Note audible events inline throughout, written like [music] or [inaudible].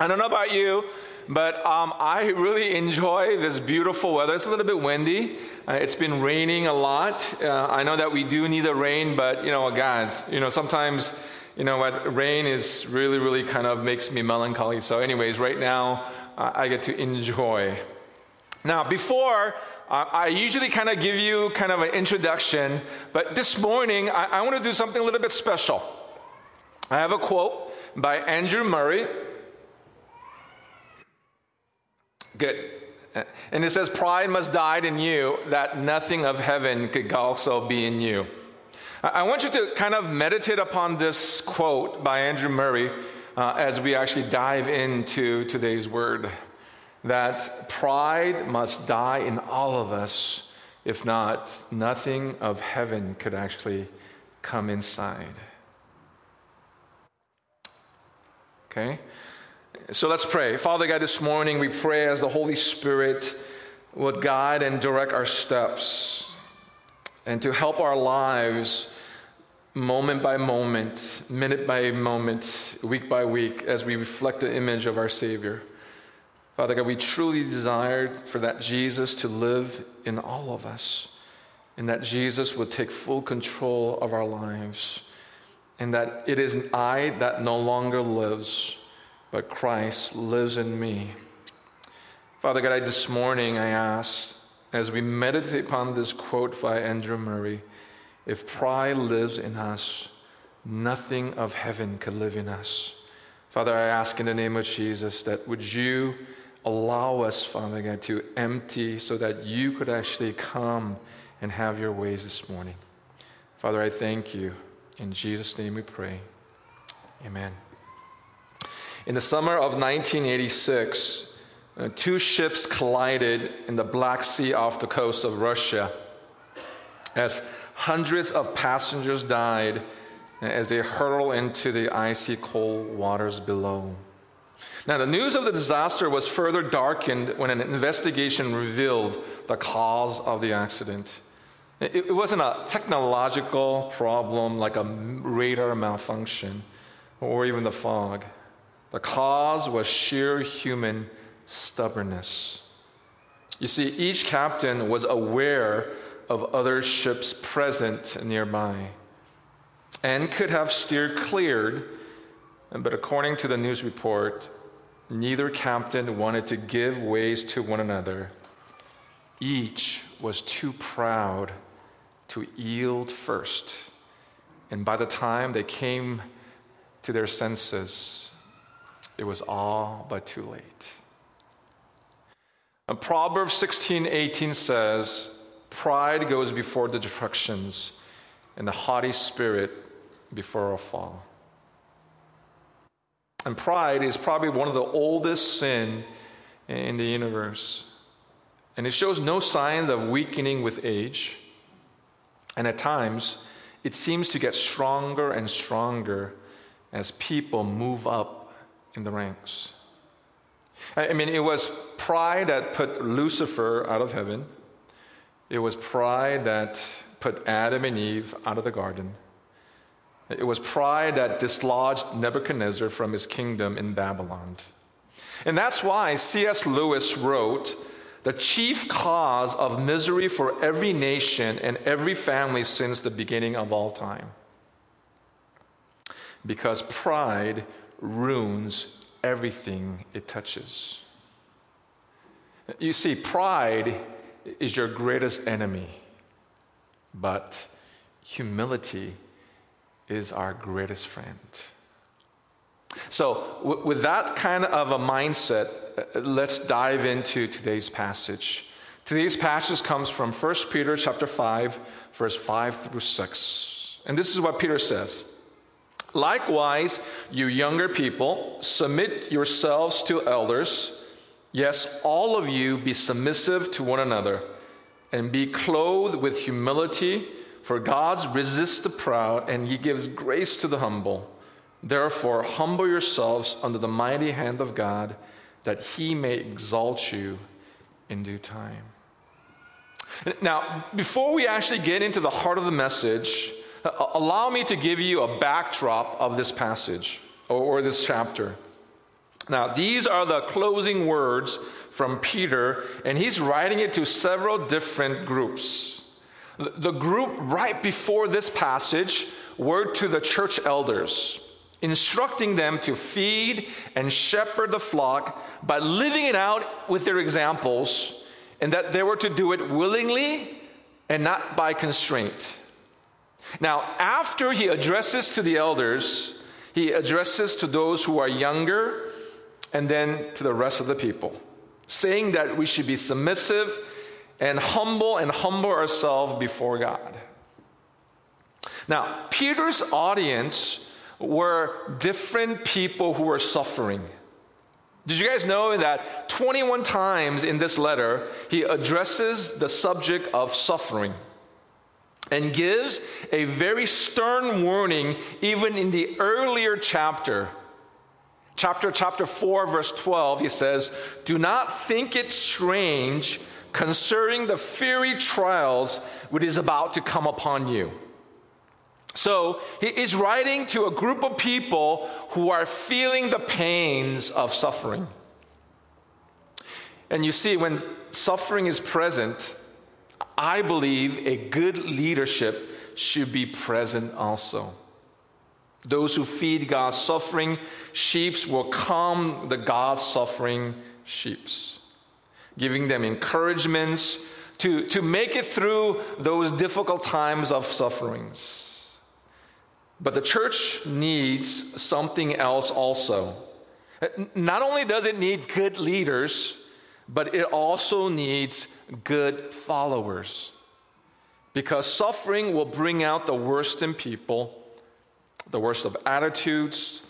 I don't know about you, but um, I really enjoy this beautiful weather. It's a little bit windy. Uh, it's been raining a lot. Uh, I know that we do need the rain, but you know, God, you know, sometimes, you know, what rain is really, really kind of makes me melancholy. So, anyways, right now uh, I get to enjoy. Now, before uh, I usually kind of give you kind of an introduction, but this morning I, I want to do something a little bit special. I have a quote by Andrew Murray. Good. And it says, Pride must die in you, that nothing of heaven could also be in you. I want you to kind of meditate upon this quote by Andrew Murray uh, as we actually dive into today's word. That pride must die in all of us. If not, nothing of heaven could actually come inside. Okay? So let's pray. Father God, this morning we pray as the Holy Spirit would guide and direct our steps and to help our lives moment by moment, minute by moment, week by week, as we reflect the image of our Savior. Father God, we truly desire for that Jesus to live in all of us, and that Jesus would take full control of our lives, and that it is I that no longer lives but Christ lives in me. Father God, I, this morning I ask, as we meditate upon this quote by Andrew Murray, if pride lives in us, nothing of heaven could live in us. Father, I ask in the name of Jesus that would you allow us, Father God, to empty so that you could actually come and have your ways this morning. Father, I thank you. In Jesus' name we pray. Amen. In the summer of 1986, uh, two ships collided in the Black Sea off the coast of Russia as hundreds of passengers died as they hurtled into the icy cold waters below. Now, the news of the disaster was further darkened when an investigation revealed the cause of the accident. It wasn't a technological problem like a radar malfunction or even the fog. The cause was sheer human stubbornness. You see, each captain was aware of other ships present nearby and could have steered cleared, but according to the news report, neither captain wanted to give ways to one another. Each was too proud to yield first. And by the time they came to their senses, it was all but too late. And Proverbs 16 18 says, Pride goes before the destructions, and the haughty spirit before a fall. And pride is probably one of the oldest sin in the universe. And it shows no signs of weakening with age. And at times, it seems to get stronger and stronger as people move up in the ranks. I mean, it was pride that put Lucifer out of heaven. It was pride that put Adam and Eve out of the garden. It was pride that dislodged Nebuchadnezzar from his kingdom in Babylon. And that's why C.S. Lewis wrote the chief cause of misery for every nation and every family since the beginning of all time. Because pride ruins everything it touches. You see, pride is your greatest enemy, but humility is our greatest friend. So, w- with that kind of a mindset, uh, let's dive into today's passage. Today's passage comes from 1 Peter chapter 5, verse 5 through 6. And this is what Peter says. Likewise, you younger people, submit yourselves to elders. Yes, all of you be submissive to one another and be clothed with humility, for God resists the proud and he gives grace to the humble. Therefore, humble yourselves under the mighty hand of God, that he may exalt you in due time. Now, before we actually get into the heart of the message, Allow me to give you a backdrop of this passage or, this chapter. Now, these are the closing words from Peter, and he's writing it to several different groups. The group right before this passage were to the church elders, instructing them to feed and shepherd the flock by living it out with their examples, and that they were to do it willingly and not by constraint. Now, after he addresses to the elders, he addresses to those who are younger and then to the rest of the people, saying that we should be submissive and humble and humble ourselves before God. Now, Peter's audience were different people who were suffering. Did you guys know that 21 times in this letter he addresses the subject of suffering and gives a very stern warning even in the earlier chapter. Chapter chapter 4 verse 12 he says do not think it strange concerning the fiery trials which is about to come upon you. So he is writing to a group of people who are feeling the pains of suffering. And you see when suffering is present i believe a good leadership should be present also those who feed God's suffering sheep will calm the God's suffering sheep, giving them encouragements to, to make it through those difficult times of sufferings. But the church needs something else also. Not only does it need good leaders, but it also needs good followers. Because suffering will bring out the worst in people the worst of attitudes,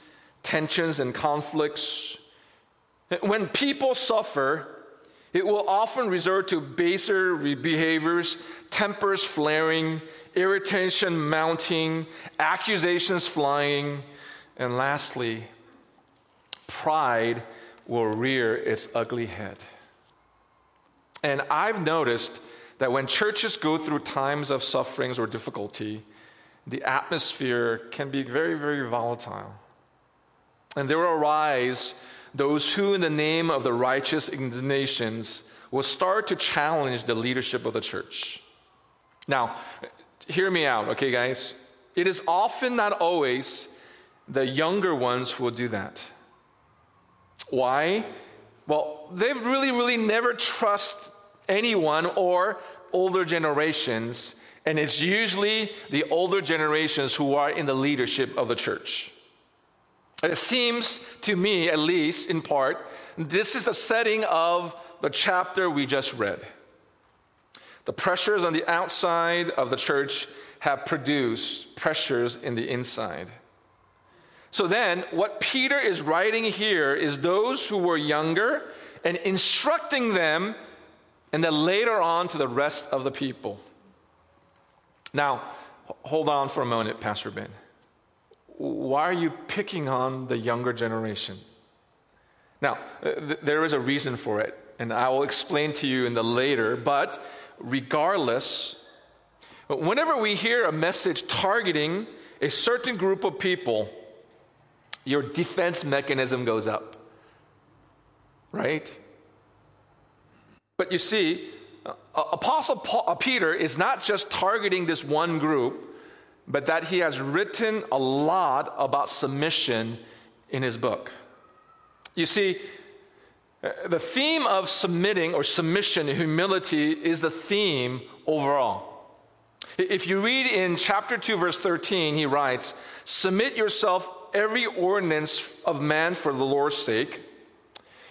tensions, and conflicts. When people suffer, it will often resort to baser behaviors, tempers flaring, irritation mounting, accusations flying, and lastly, pride will rear its ugly head. And I've noticed that when churches go through times of sufferings or difficulty, the atmosphere can be very, very volatile. And there will arise those who, in the name of the righteous indignations, will start to challenge the leadership of the church. Now, hear me out, okay, guys? It is often, not always, the younger ones who will do that. Why? Well, they've really, really never trust anyone or older generations and it's usually the older generations who are in the leadership of the church. And it seems to me, at least in part, this is the setting of the chapter we just read. The pressures on the outside of the church have produced pressures in the inside. So then, what Peter is writing here is those who were younger and instructing them, and then later on to the rest of the people. Now, hold on for a moment, Pastor Ben. Why are you picking on the younger generation? Now, th- there is a reason for it, and I will explain to you in the later, but regardless, whenever we hear a message targeting a certain group of people, your defense mechanism goes up. Right? But you see, Apostle Paul, uh, Peter is not just targeting this one group, but that he has written a lot about submission in his book. You see, uh, the theme of submitting or submission, humility, is the theme overall. If you read in chapter 2, verse 13, he writes, Submit yourself every ordinance of man for the Lord's sake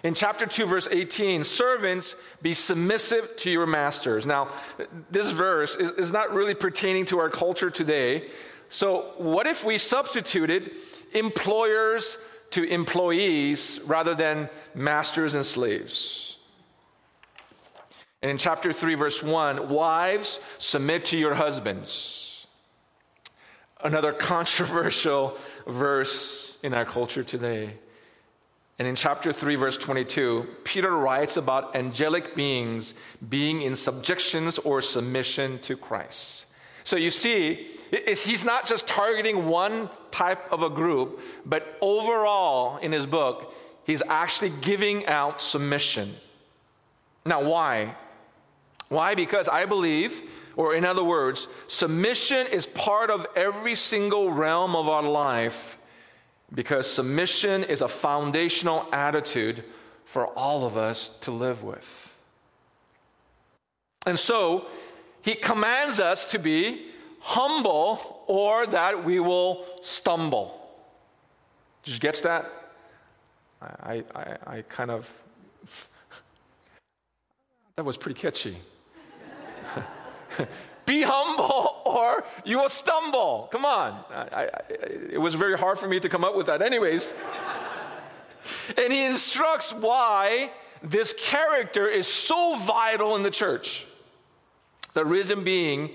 in chapter 2, verse 18, servants, be submissive to your masters. Now, this verse is, is not really pertaining to our culture today. So, what if we substituted employers to employees rather than masters and slaves? And in chapter 3, verse 1, wives, submit to your husbands. Another controversial verse in our culture today. And in chapter 3, verse 22, Peter writes about angelic beings being in subjections or submission to Christ. So you see, he's not just targeting one type of a group, but overall in his book, he's actually giving out submission. Now, why? Why? Because I believe, or in other words, submission is part of every single realm of our life because submission is a foundational attitude for all of us to live with. And so, he commands us to be humble or that we will stumble. Did you get that? I, I, I kind of, [laughs] that was pretty catchy. [laughs] [laughs] Be humble or you will stumble. Come on. I, I, it was very hard for me to come up with that, anyways. [laughs] and he instructs why this character is so vital in the church. The reason being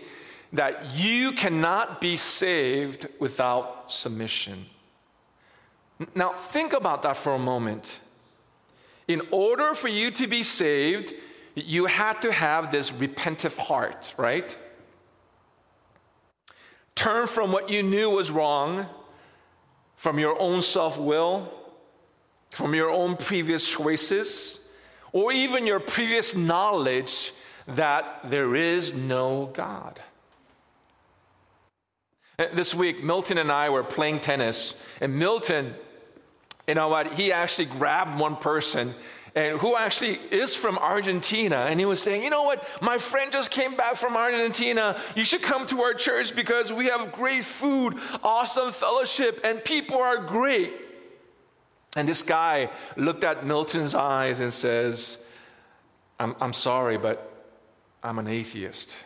that you cannot be saved without submission. Now, think about that for a moment. In order for you to be saved, you had to have this repentant heart, right? Turn from what you knew was wrong, from your own self will, from your own previous choices, or even your previous knowledge that there is no God. Uh, this week, Milton and I were playing tennis, and Milton, you know what, he actually grabbed one person and who actually is from Argentina. And he was saying, You know what? My friend just came back from Argentina. You should come to our church because we have great food, awesome fellowship, and people are great. And this guy looked at Milton's eyes and says, I'm, I'm sorry, but I'm an atheist.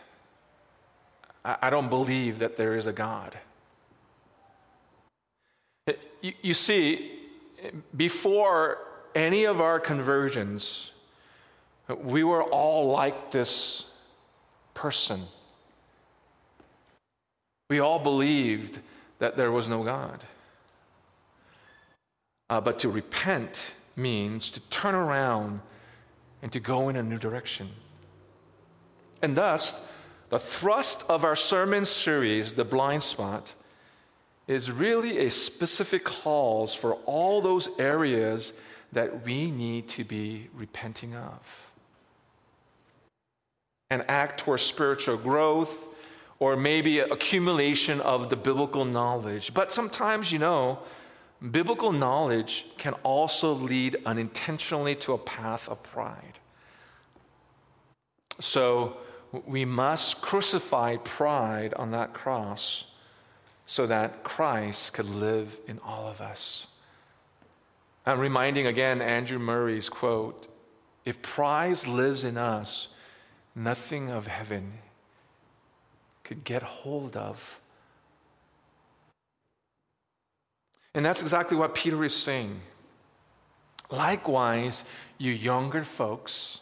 I, I don't believe that there is a God. You, you see, before any of our conversions, we were all like this person. We all believed that there was no God. Uh, but to repent means to turn around and to go in a new direction. And thus, the thrust of our sermon series, The Blind Spot, is really a specific calls for all those areas that we need to be repenting of. An act towards spiritual growth or maybe accumulation of the biblical knowledge. But sometimes, you know, biblical knowledge can also lead unintentionally to a path of pride. So we must crucify pride on that cross so that Christ could live in all of us. I'm reminding again Andrew Murray's quote If pride lives in us, nothing of heaven could get hold of. And that's exactly what Peter is saying. Likewise, you younger folks.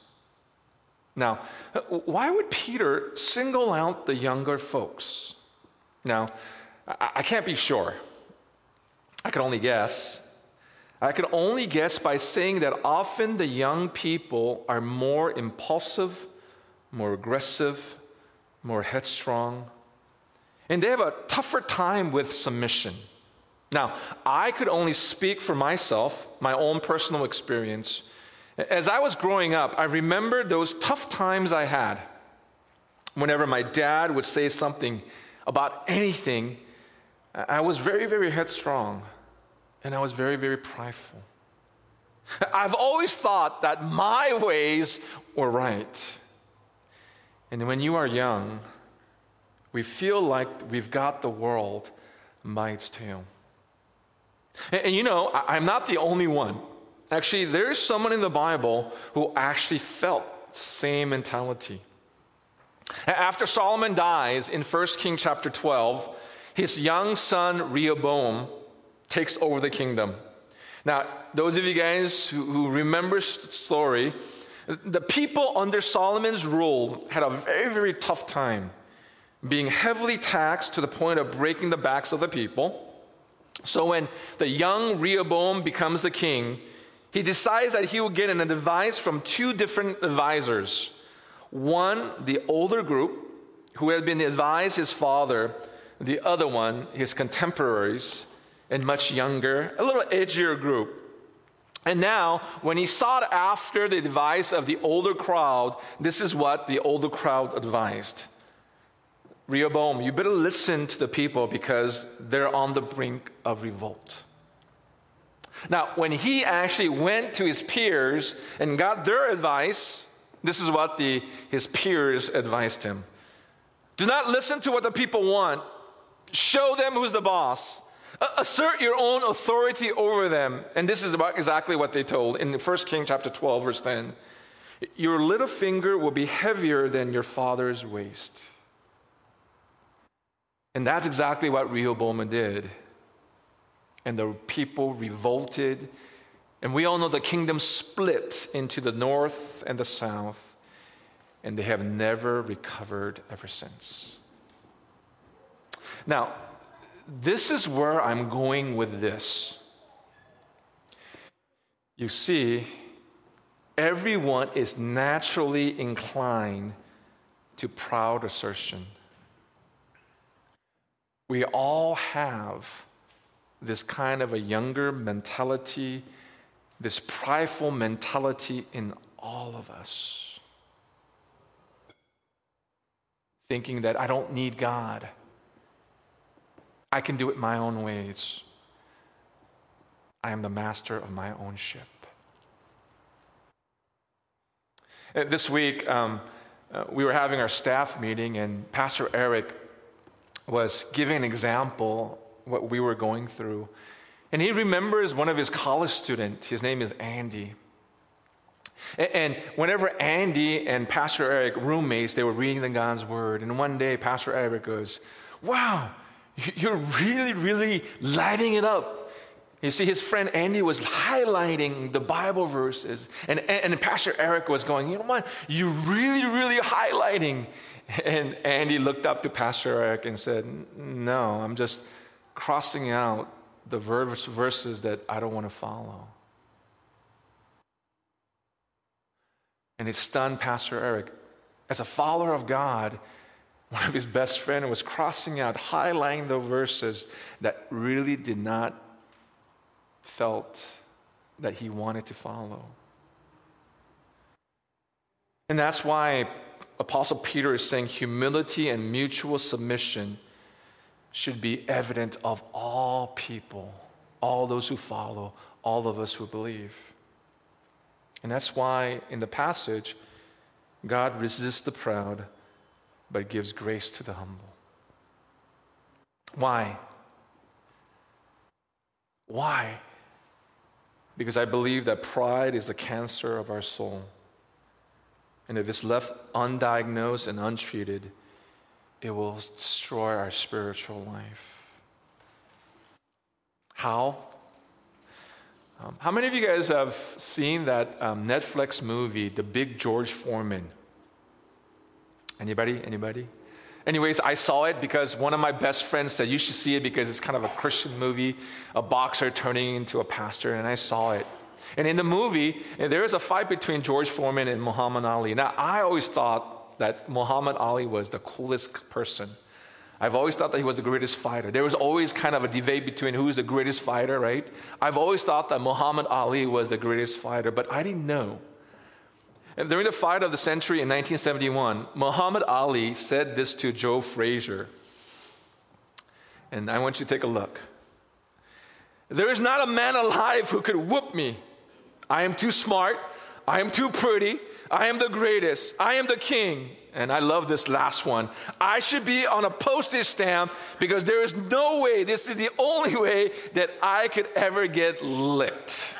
Now, why would Peter single out the younger folks? Now, I can't be sure. I can only guess. I can only guess by saying that often the young people are more impulsive, more aggressive, more headstrong, and they have a tougher time with submission. Now, I could only speak for myself, my own personal experience. As I was growing up, I remember those tough times I had whenever my dad would say something about anything. I was very, very headstrong and I was very, very prideful. [laughs] I've always thought that my ways were right. And when you are young, we feel like we've got the world by its tail. And, and you know, I, I'm not the only one. Actually, there is someone in the Bible who actually felt same mentality. After Solomon dies in 1 King chapter 12, his young son Rehoboam takes over the kingdom. Now, those of you guys who, remember the story, the people under Solomon's rule had a very, very tough time, being heavily taxed to the point of breaking the backs of the people. So when the young Rehoboam becomes the king, he decides that he will get an advice from two different advisors. One, the older group, who had been advised his father, the other one, his contemporaries and much younger, a little edgier group. And now, when he sought after the advice of the older crowd, this is what the older crowd advised Rehoboam, you better listen to the people because they're on the brink of revolt. Now, when he actually went to his peers and got their advice, this is what the, his peers advised him Do not listen to what the people want, show them who's the boss. Assert your own authority over them. And this is about exactly what they told in 1 King chapter 12, verse 10. Your little finger will be heavier than your father's waist. And that's exactly what Rehoboam did. And the people revolted. And we all know the kingdom split into the north and the south. And they have never recovered ever since. Now, this is where I'm going with this. You see, everyone is naturally inclined to proud assertion. We all have this kind of a younger mentality, this prideful mentality in all of us. Thinking that I don't need God. I can do it my own ways. I am the master of my own ship. Uh, this week, um, uh, we were having our staff meeting, and Pastor Eric was giving an example what we were going through. And he remembers one of his college students. His name is Andy. And whenever Andy and Pastor Eric, roommates, they were reading the God's Word. And one day, Pastor Eric goes, Wow, you're really, really lighting it up. You see, his friend Andy was highlighting the Bible verses. And, and, Pastor Eric was going, You know what? You're really, really highlighting. And Andy looked up to Pastor Eric and said, No, I'm just crossing out the verse, verses that I don't want to follow. And it stunned Pastor Eric. As a follower of God, one of his best friends was crossing out, highlighting the verses that really did not felt that he wanted to follow. And that's why Apostle Peter is saying humility and mutual submission should be evident of all people, all those who follow, all of us who believe. And that's why in the passage, God resists the proud, but gives grace to the humble. Why? Why? Because I believe that pride is the cancer of our soul. And if it's left undiagnosed and untreated, it will destroy our spiritual life. How? Um, how many of you guys have seen that um, Netflix movie, The Big George Foreman? Anybody? Anybody? Anyways, I saw it because one of my best friends said you should see it because it's kind of a Christian movie, a boxer turning into a pastor, and I saw it. And in the movie, eh, there is a fight between George Foreman and Muhammad Ali. Now, I always thought that Muhammad Ali was the coolest person. I've always thought that he was the greatest fighter. There was always kind of a debate between who's the greatest fighter, right? I've always thought that Muhammad Ali was the greatest fighter, but I didn't know. And during the fight of the century in 1971, Muhammad Ali said this to Joe Frazier. And I want you to take a look. There is not a man alive who could whoop me I am too smart. I am too pretty. I am the greatest. I am the king. And I love this last one. I should be on a postage stamp because there is no way, this is the only way that I could ever get licked.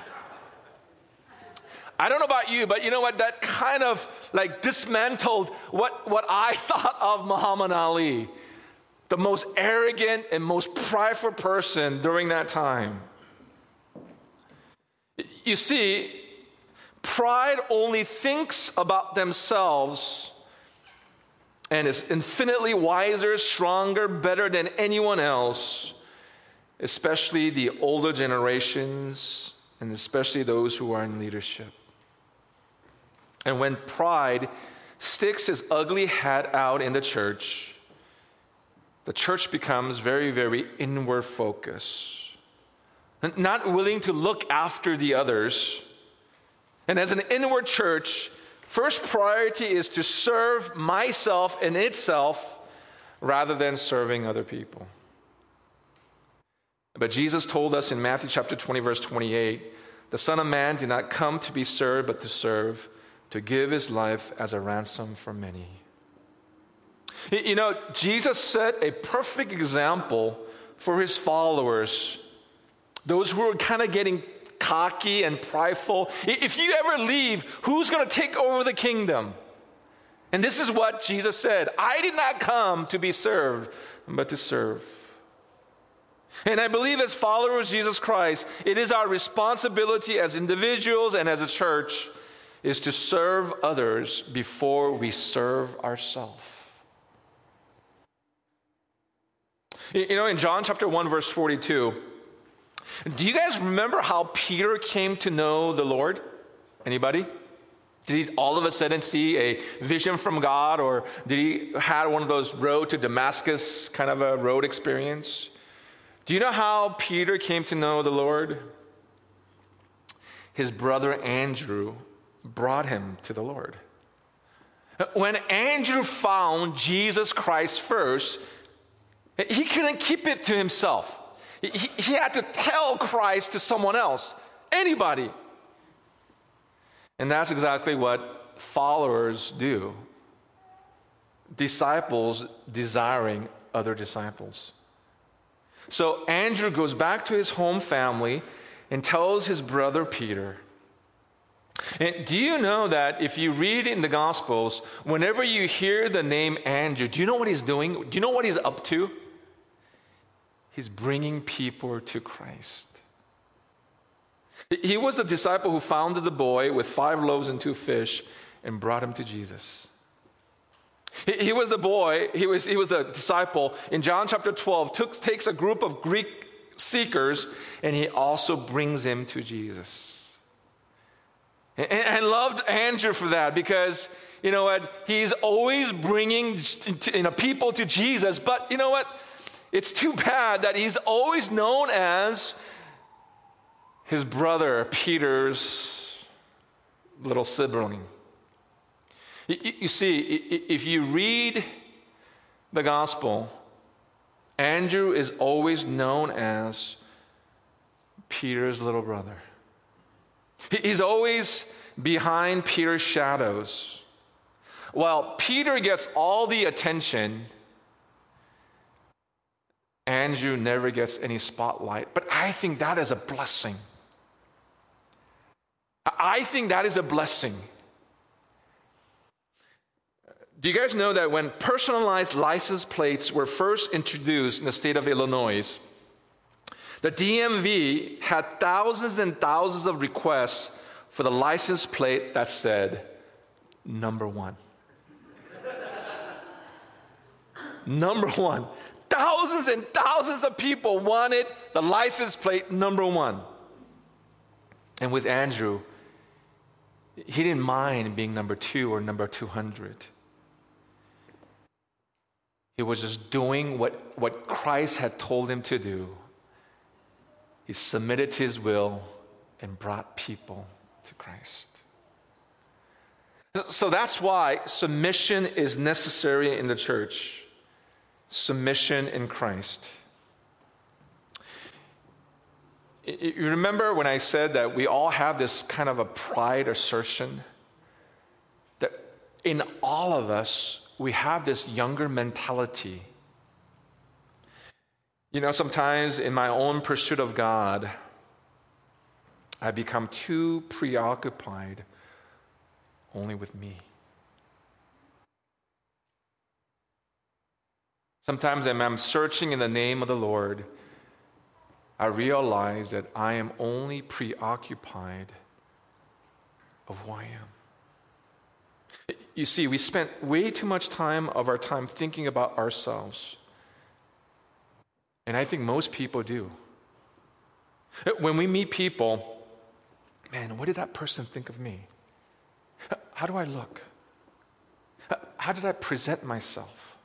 I don't know about you, but you know what? That kind of like dismantled what, what I [laughs] thought of Muhammad Ali, the most arrogant and most prideful person during that time. You see, pride only thinks about themselves and is infinitely wiser, stronger, better than anyone else, especially the older generations and especially those who are in leadership. And when pride sticks his ugly head out in the church, the church becomes very, very inward focused. not willing to look after the others. And as an inward church, first priority is to serve myself and itself rather than serving other people. But Jesus told us in Matthew chapter 20, verse 28 the Son of Man did not come to be served, but to serve, to give his life as a ransom for many. You know, Jesus set a perfect example for his followers, those who were kind of getting cocky and prideful. If you ever leave, who's going to take over the kingdom? And this is what Jesus said I did not come to be served, but to serve. And I believe, as followers of Jesus Christ, it is our responsibility as individuals and as a church is to serve others before we serve ourselves. You know, in John chapter 1, verse 42, do you guys remember how Peter came to know the Lord? Anybody? Did he all of a sudden see a vision from God, or did he had one of those road to Damascus kind of a road experience? Do you know how Peter came to know the Lord? His brother Andrew brought him to the Lord. When Andrew found Jesus Christ first, he couldn't keep it to himself. He, he had to tell Christ to someone else, anybody. And that's exactly what followers do disciples desiring other disciples. So Andrew goes back to his home family and tells his brother Peter. And do you know that if you read in the Gospels, whenever you hear the name Andrew, do you know what he's doing? Do you know what he's up to? He's bringing people to Christ. He was the disciple who found the boy with five loaves and two fish and brought him to Jesus. He, was the boy, he was, he was the disciple in John chapter 12, took, takes a group of Greek seekers and he also brings them to Jesus. And loved Andrew for that because, you know what, he's always bringing you know, people to Jesus, but you know what? It's too bad that he's always known as his brother Peter's little sibling. You see, if you read the gospel, Andrew is always known as Peter's little brother. He's always behind Peter's shadows. While Peter gets all the attention, Andrew never gets any spotlight. But I think that is a blessing. I think that is a blessing. Do you guys know that when personalized license plates were first introduced in the state of Illinois, the DMV had thousands and thousands of requests for the license plate that said number one. [laughs] number one. Thousands and thousands of people wanted the license plate number one. And with Andrew, he didn't mind being number two or number 200. He was just doing what, what Christ had told him to do. He submitted to his will and brought people to Christ. So that's why submission is necessary in the church. Submission in Christ. You remember when I said that we all have this kind of a pride assertion? That in all of us, we have this younger mentality. You know, sometimes in my own pursuit of God, I become too preoccupied only with me. Sometimes I'm searching in the name of the Lord, I realize that I am only preoccupied of who I am. You see, we spent way too much time of our time thinking about ourselves. And I think most people do. When we meet people, man, what did that person think of me? How do I look? How did I present myself?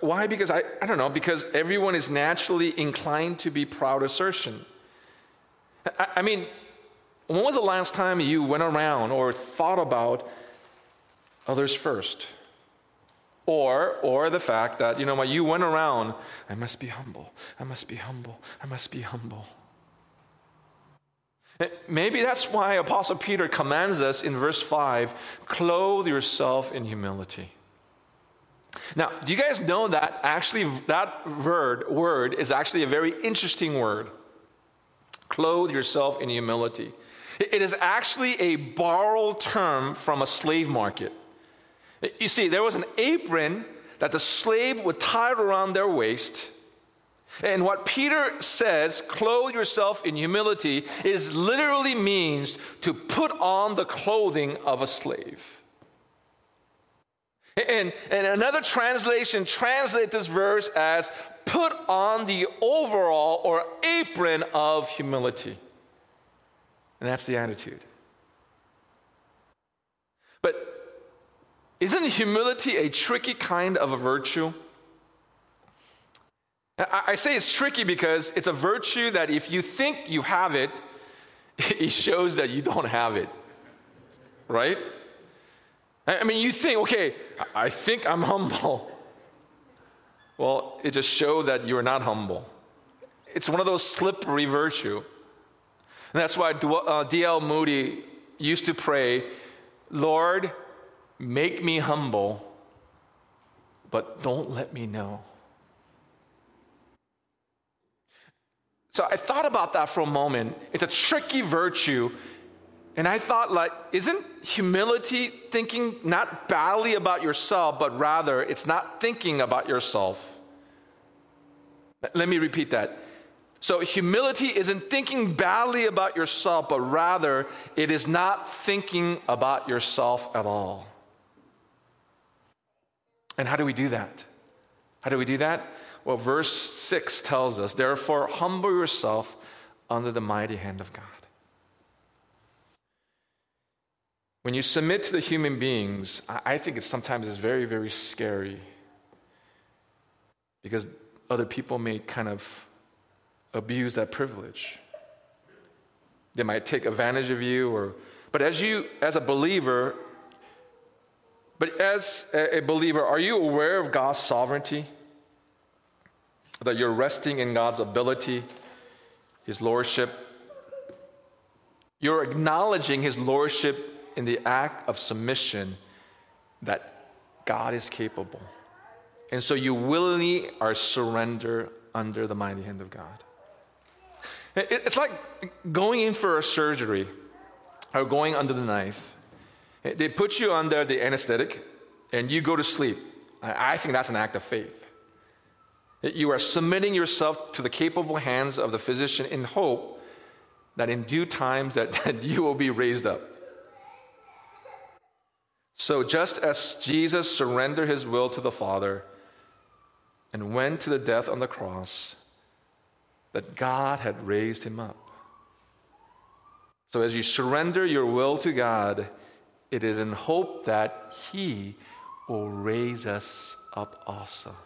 Why? Because I, I don't know, because everyone is naturally inclined to be proud assertion. I, I mean, when was the last time you went around or thought about others first? Or, or the fact that, you know, you went around, I must be humble, I must be humble, I must be humble. Eh, maybe that's why Apostle Peter commands us in verse 5 clothe yourself in humility. Now, do you guys know that actually that word, word is actually a very interesting word? Clothe yourself in humility. It is actually a borrowed term from a slave market. You see, there was an apron that the slave would tie around their waist. And what Peter says, clothe yourself in humility, is literally means to put on the clothing of a slave. And, and another translation translates this verse as put on the overall or apron of humility. And that's the attitude. But isn't humility a tricky kind of a virtue? I say it's tricky because it's a virtue that if you think you have it, [laughs] it shows that you don't have it. Right? I mean, you think, okay, I think I'm humble. [laughs] Well, it just shows that you're not humble. It's one of those slippery virtue. And that's why D.L. Uh, Moody used to pray, Lord, make me humble, but don't let me know. So I thought about that for a moment. It's a tricky virtue and I thought, like, isn't humility thinking not badly about yourself, but rather it's not thinking about yourself? Let me repeat that. So, humility isn't thinking badly about yourself, but rather it is not thinking about yourself at all. And how do we do that? How do we do that? Well, verse 6 tells us, therefore, humble yourself under the mighty hand of God. When you submit to the human beings, I think it's sometimes it's very, very scary because other people may kind of abuse that privilege. They might take advantage of you or but as you as a believer but as a believer, are you aware of God's sovereignty? That you're resting in God's ability, His lordship. You're acknowledging His lordship in the act of submission that God is capable. And so you willingly are surrender under the mighty hand of God. It's like going in for a surgery or going under the knife. They put you under the anesthetic and you go to sleep. I think that's an act of faith. You are submitting yourself to the capable hands of the physician in hope that in due times that, [laughs] that you will be raised up. So, just as Jesus surrendered his will to the Father and went to the death on the cross, that God had raised him up. So, as you surrender your will to God, it is in hope that He will raise us up also.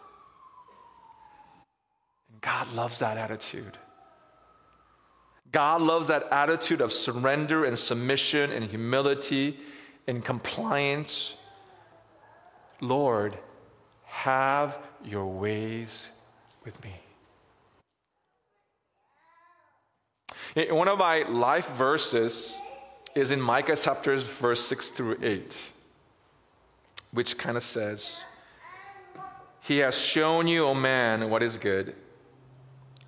God loves that attitude. God loves that attitude of surrender and submission and humility and compliance. Lord, have your ways with me. In one of my life verses is in Micah chapters verse 6 through 8, which kind of says, He has shown you, O man, what is good.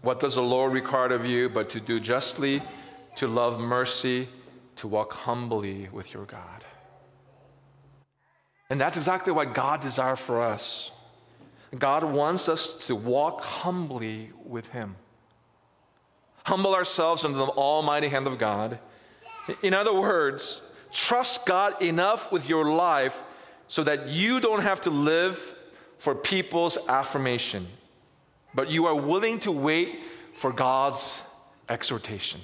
What does the Lord require of you but to do justly, to love mercy, to walk humbly with your God? And that's exactly what God desires for us. God wants us to walk humbly with Him. Humble ourselves under the almighty hand of God. In other words, trust God enough with your life so that you don't have to live for people's affirmation, but you are willing to wait for God's exhortation.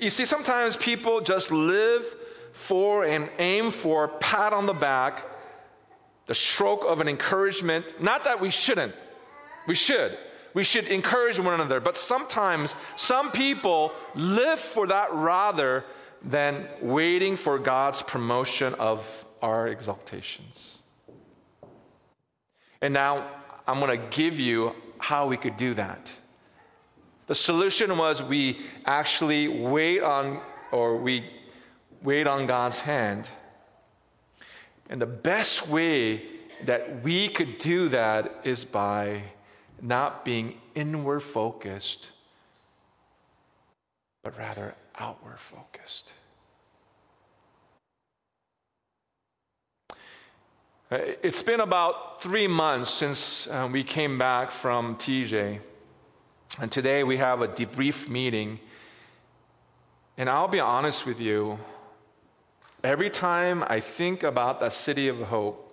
You see, sometimes people just live for and aim for a pat on the back the stroke of an encouragement. Not that we shouldn't, we should. We should encourage one another, but sometimes some people live for that rather than waiting for God's promotion of our exaltations. And now I'm going to give you how we could do that. The solution was we actually wait on, or we wait on God's hand. And the best way that we could do that is by not being inward focused, but rather outward focused. Uh, it's been about three months since uh, we came back from TJ. And today we have a debrief meeting. And I'll be honest with you, every time I think about that city of hope,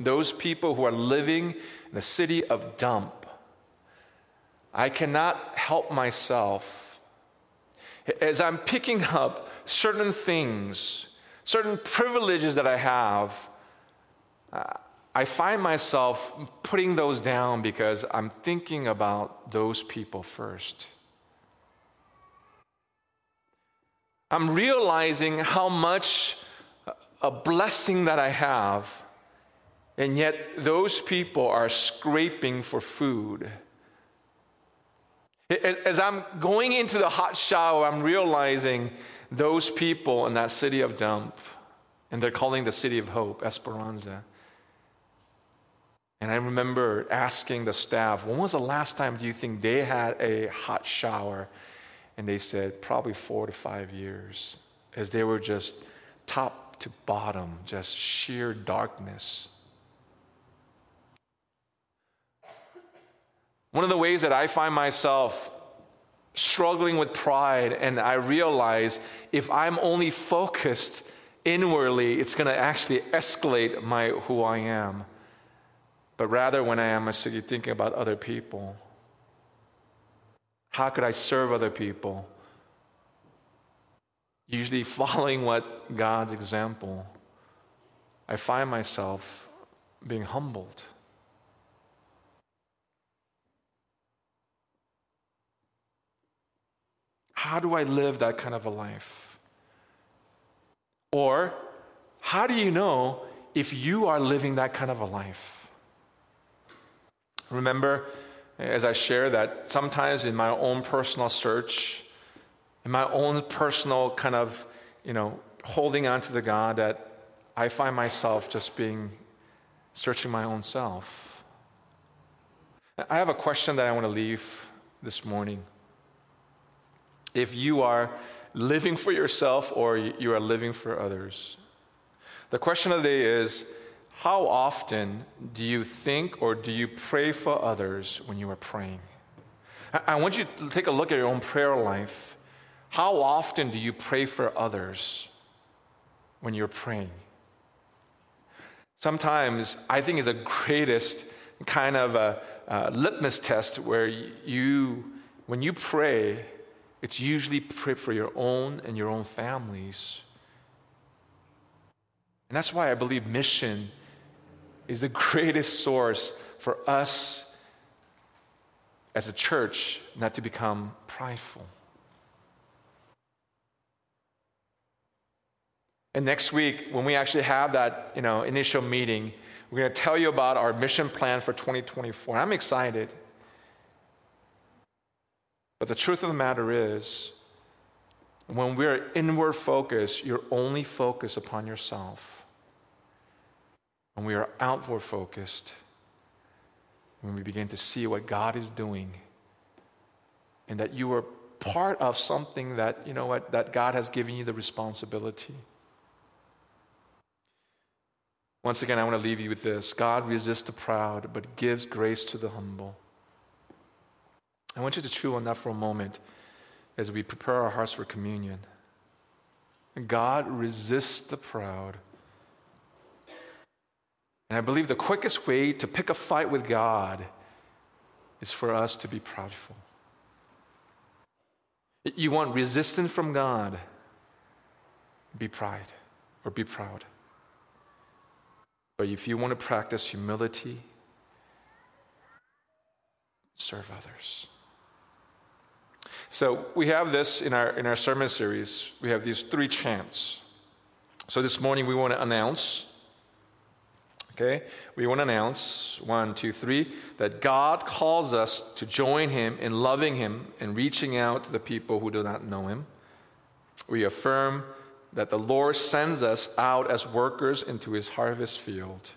those people who are living in the city of dump, I cannot help myself. As I'm picking up certain things, certain privileges that I have, uh, I find myself putting those down because I'm thinking about those people first. I'm realizing how much a blessing that I have, and yet those people are scraping for food. As I'm going into the hot shower, I'm realizing those people in that city of dump, and they're calling the city of hope Esperanza and I remember asking the staff, when was the last time do you think they had a hot shower? And they said, probably four to five years, as they were just top to bottom, just sheer darkness. One of the ways that I find myself struggling with pride, and I realize if I'm only focused inwardly, it's going to actually escalate my who I am but rather when I am actually thinking about other people. How could I serve other people? Usually [laughs] following what God's example, I find myself being humbled. How do I live that kind of a life? Or, how do you know if you are living that kind of a life? Remember, as I share, that sometimes in my own personal search, in my own personal kind of, you know, holding on to the God, that I find myself just being searching my own self. I have a question that I want to leave this morning. If you are living for yourself or you are living for others, the question of the day is how often do you think or do you pray for others when you are praying? I want you to take a look at your own prayer life. How often do you pray for others when you're praying? Sometimes I think is the greatest kind of a, a litmus test where you, when you pray, it's usually for your own and your own families. And that's why I believe mission is the [laughs] greatest source for us as a church not to become prideful. And next week, when we actually have that you know, initial meeting, we're going to tell you about our mission plan for 2024. I'm excited. But the truth of the matter is, when we're inward focused, you're only focused upon yourself when we are outward focused, when we begin to see what God is doing, and that you are part of something that, you know what, that God has given you the responsibility. Once again, I want to leave you with this God resists the proud, but gives grace to the humble. I want you to chew on that for a moment as we prepare our hearts for communion. God resists the proud and I believe the quickest way to pick a fight with God is for us to be proudful. You want resistance from God, be pride or be proud. But if you want to practice humility, serve others. So we have this in our, in our sermon series. We have these three chants. So this morning we want to announce, okay? We want to announce, one, two, three, that God calls us to join Him in loving Him and reaching out to the people who do not know Him. We affirm that the Lord sends us out as workers into His harvest field.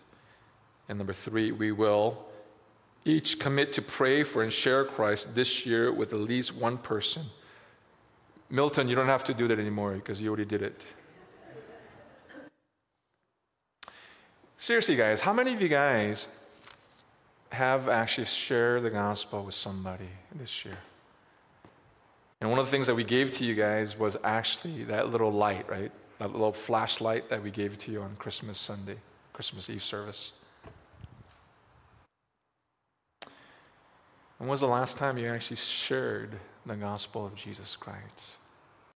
And number three, we will each commit to pray for and share Christ this year with at least one person. Milton, you don't have to do that anymore because you already did it. Seriously, guys, how many of you guys have actually shared the gospel with somebody this year? And one of the things that we gave to you guys was actually that little light, right? That little flashlight that we gave to you on Christmas Sunday, Christmas Eve service. When was the last time you actually shared the gospel of Jesus Christ?